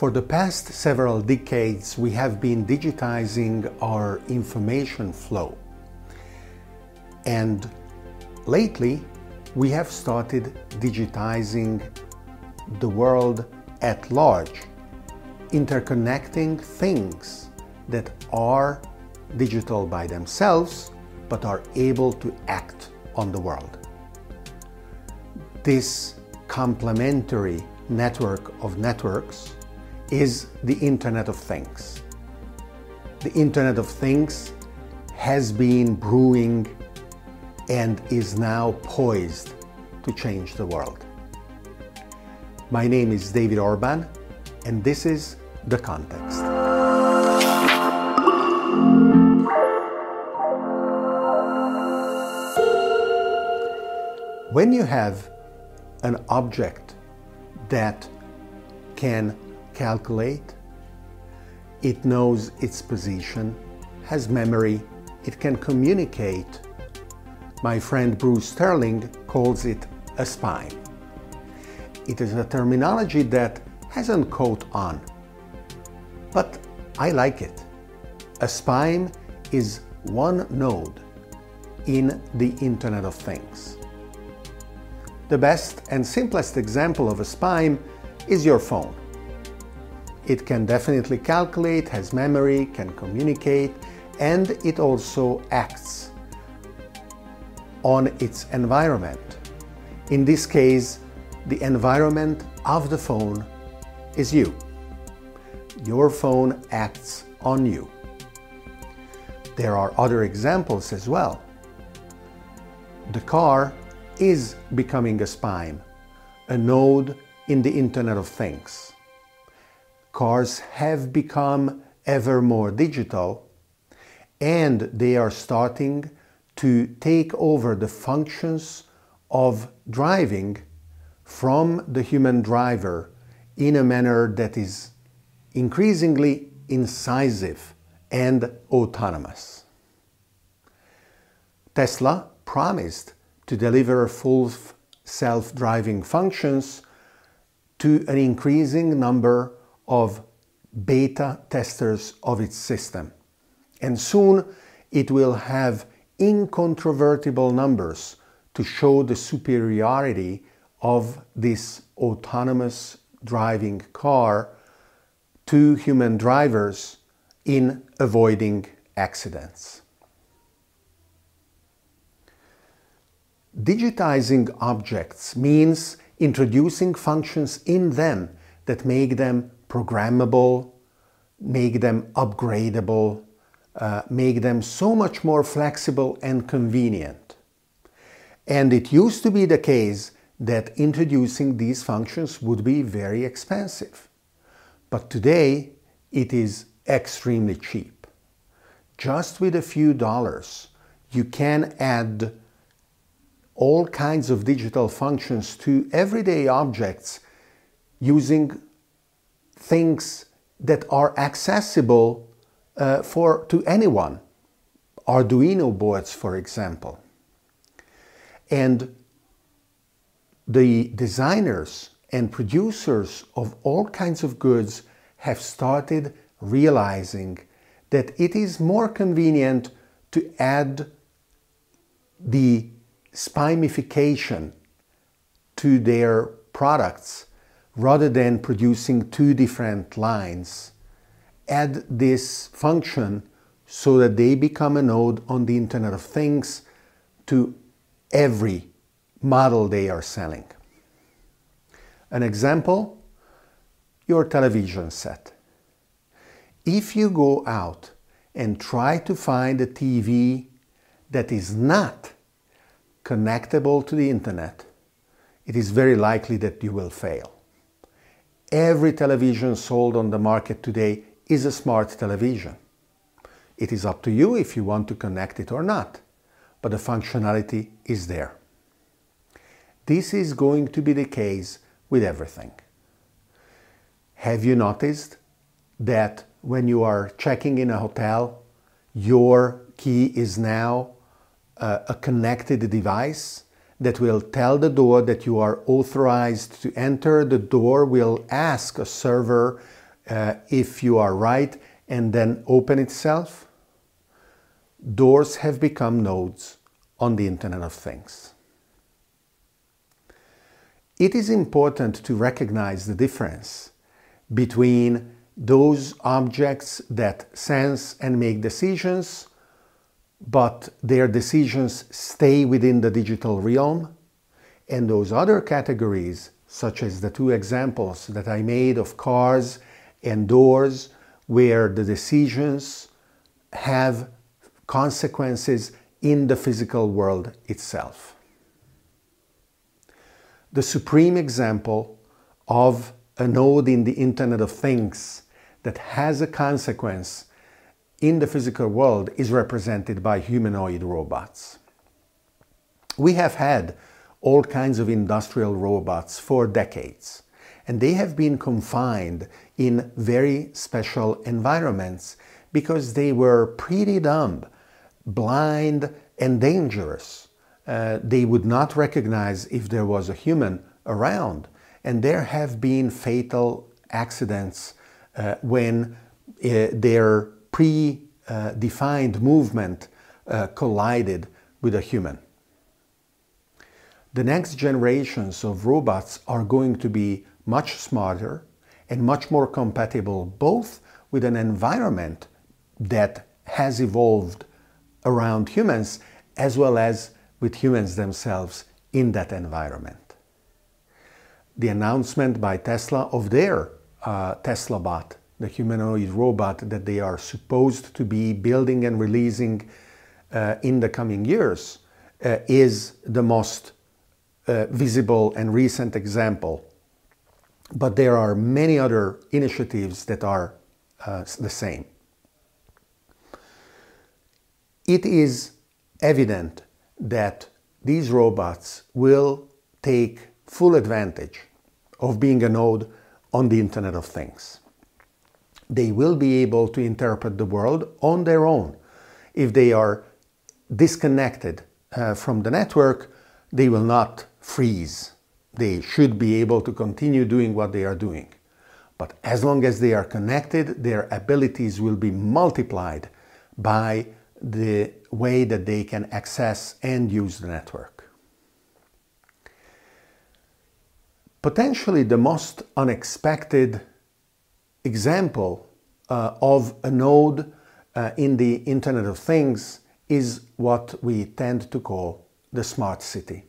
For the past several decades, we have been digitizing our information flow. And lately, we have started digitizing the world at large, interconnecting things that are digital by themselves but are able to act on the world. This complementary network of networks is the Internet of Things. The Internet of Things has been brewing and is now poised to change the world. My name is David Orban, and this is The Context. When you have an object that can calculate, it knows its position, has memory, it can communicate. My friend Bruce Sterling calls it a spime. It is a terminology that hasn't caught on, but I like it. A spime is one node in the Internet of Things. The best and simplest example of a spime is your phone. It can definitely calculate, has memory, can communicate, and it also acts on its environment. In this case, the environment of the phone is you. Your phone acts on you. There are other examples as well. The car is becoming a spime, a node in the Internet of Things. Cars have become ever more digital and they are starting to take over the functions of driving from the human driver in a manner that is increasingly incisive and autonomous. Tesla promised to deliver full self-driving functions to an increasing number of beta testers of its system. And soon it will have incontrovertible numbers to show the superiority of this autonomous driving car to human drivers in avoiding accidents. Digitizing objects means introducing functions in them that make them programmable, make them upgradable, uh, make them so much more flexible and convenient. And it used to be the case that introducing these functions would be very expensive. But today it is extremely cheap. Just with a few dollars, you can add all kinds of digital functions to everyday objects using things that are accessible uh, for to anyone. Arduino boards, for example. And the designers and producers of all kinds of goods have started realizing that it is more convenient to add the spimification to their products rather than producing two different lines. Add this function so that they become a node on the Internet of Things to every model they are selling. An example, your television set. If you go out and try to find a TV that is not connectable to the internet, it is very likely that you will fail. Every television sold on the market today is a smart television. It is up to you if you want to connect it or not, but the functionality is there. This is going to be the case with everything. Have you noticed that when you are checking in a hotel, your key is now uh, a connected device that will tell the door that you are authorized to enter. The door will ask a server uh, if you are right and then open itself, doors have become nodes on the Internet of Things. It is important to recognize the difference between those objects that sense and make decisions, but their decisions stay within the digital realm, and those other categories, such as the two examples that I made of cars and doors, where the decisions have consequences in the physical world itself. The supreme example of a node in the Internet of Things that has a consequence in the physical world is represented by humanoid robots. We have had all kinds of industrial robots for decades, and they have been confined in very special environments because they were pretty dumb, blind, and dangerous. Uh, they would not recognize if there was a human around, and there have been fatal accidents uh, when uh, their pre-defined movement uh, collided with a human. The next generations of robots are going to be much smarter and much more compatible both with an environment that has evolved around humans as well as with humans themselves in that environment. The announcement by Tesla of their uh, Tesla bot, the humanoid robot that they are supposed to be building and releasing uh, in the coming years, uh, is the most uh, visible and recent example. But there are many other initiatives that are uh, the same. It is evident that these robots will take full advantage of being a node on the Internet of Things. They will be able to interpret the world on their own. If they are disconnected uh, from the network, they will not freeze. They should be able to continue doing what they are doing. But as long as they are connected, their abilities will be multiplied by the way that they can access and use the network. Potentially the most unexpected example uh, of a node uh, in the Internet of Things is what we tend to call the smart city.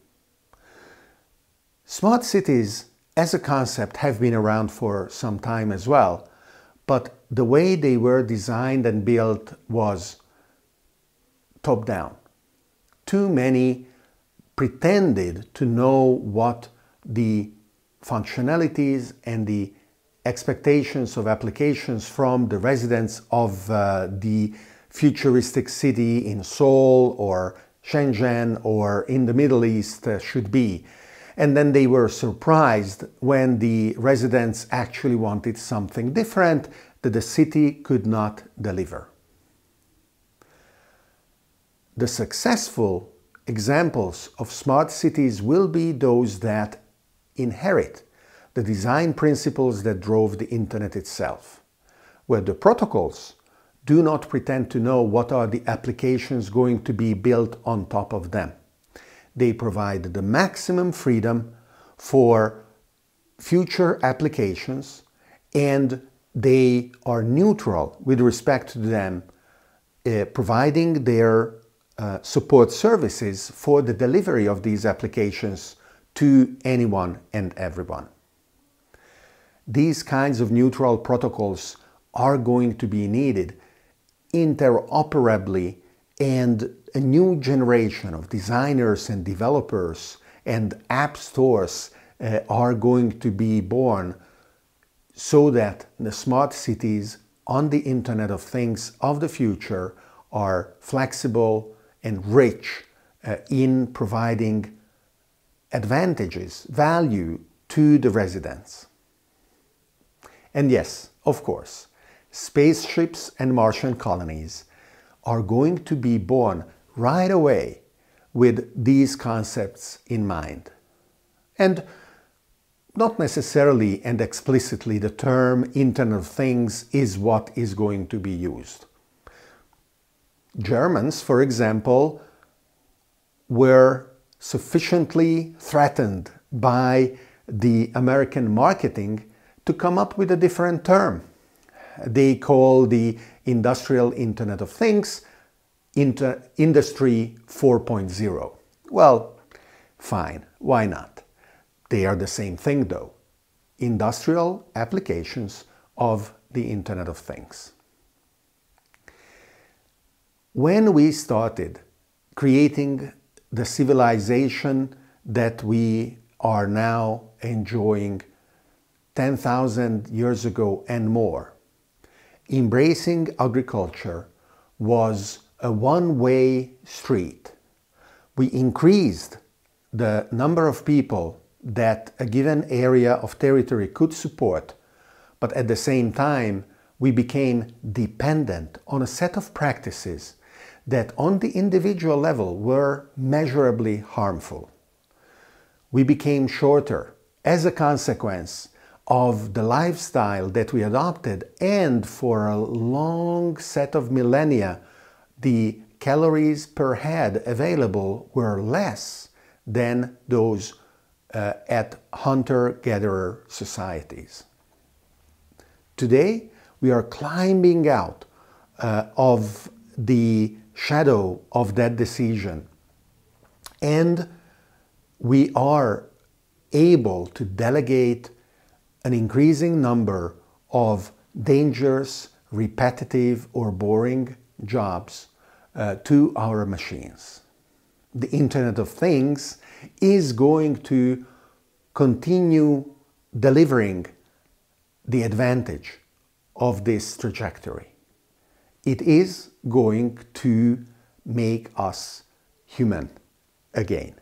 Smart cities as a concept have been around for some time as well, but the way they were designed and built was top down. Too many pretended to know what the functionalities and the expectations of applications from the residents of uh, the futuristic city in Seoul or Shenzhen or in the Middle East uh, should be. And then they were surprised when the residents actually wanted something different that the city could not deliver. The successful examples of smart cities will be those that inherit the design principles that drove the internet itself, where the protocols do not pretend to know what are the applications going to be built on top of them. They provide the maximum freedom for future applications and they are neutral with respect to them, uh, providing their uh, support services for the delivery of these applications to anyone and everyone. These kinds of neutral protocols are going to be needed interoperably and a new generation of designers and developers and app stores uh, are going to be born so that the smart cities on the Internet of Things of the future are flexible and rich uh, in providing advantages, value to the residents. And yes, of course, spaceships and Martian colonies are going to be born right away with these concepts in mind. And not necessarily and explicitly the term Internet of Things is what is going to be used. Germans, for example, were sufficiently threatened by the American marketing to come up with a different term. They call the Industrial Internet of Things Inter Industry 4.0. Well, fine, why not? They are the same thing though. Industrial applications of the Internet of Things. When we started creating the civilization that we are now enjoying 10,000 years ago and more, embracing agriculture was a one way street. We increased the number of people that a given area of territory could support, but at the same time, we became dependent on a set of practices that on the individual level were measurably harmful. We became shorter as a consequence of the lifestyle that we adopted, and for a long set of millennia, the calories per head available were less than those uh, at hunter gatherer societies. Today, we are climbing out uh, of the shadow of that decision. And we are able to delegate an increasing number of dangerous, repetitive, or boring jobs uh, to our machines. The Internet of Things is going to continue delivering the advantage of this trajectory it is going to make us human again.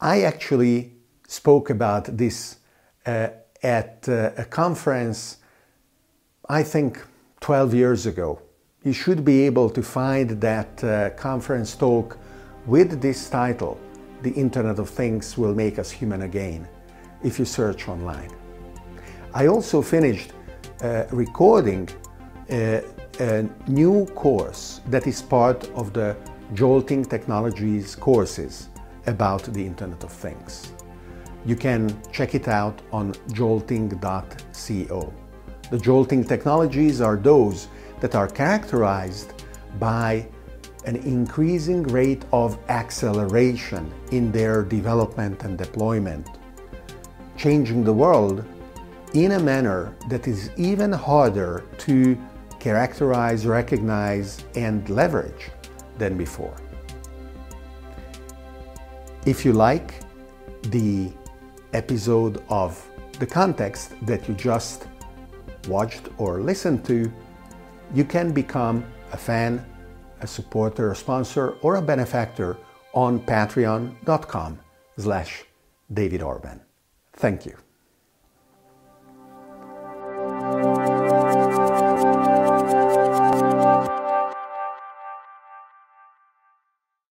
I actually spoke about this uh, at uh, a conference, I think 12 years ago. You should be able to find that uh, conference talk with this title, The Internet of Things Will Make Us Human Again, if you search online. I also finished uh, recording a, a, new course that is part of the Jolting Technologies courses about the Internet of Things. You can check it out on jolting.co. The jolting technologies are those that are characterized by an increasing rate of acceleration in their development and deployment, changing the world in a manner that is even harder to characterize, recognize, and leverage than before. If you like the episode of the context that you just watched or listened to, you can become a fan, a supporter, a sponsor, or a benefactor on patreon.com slash David Orban. Thank you.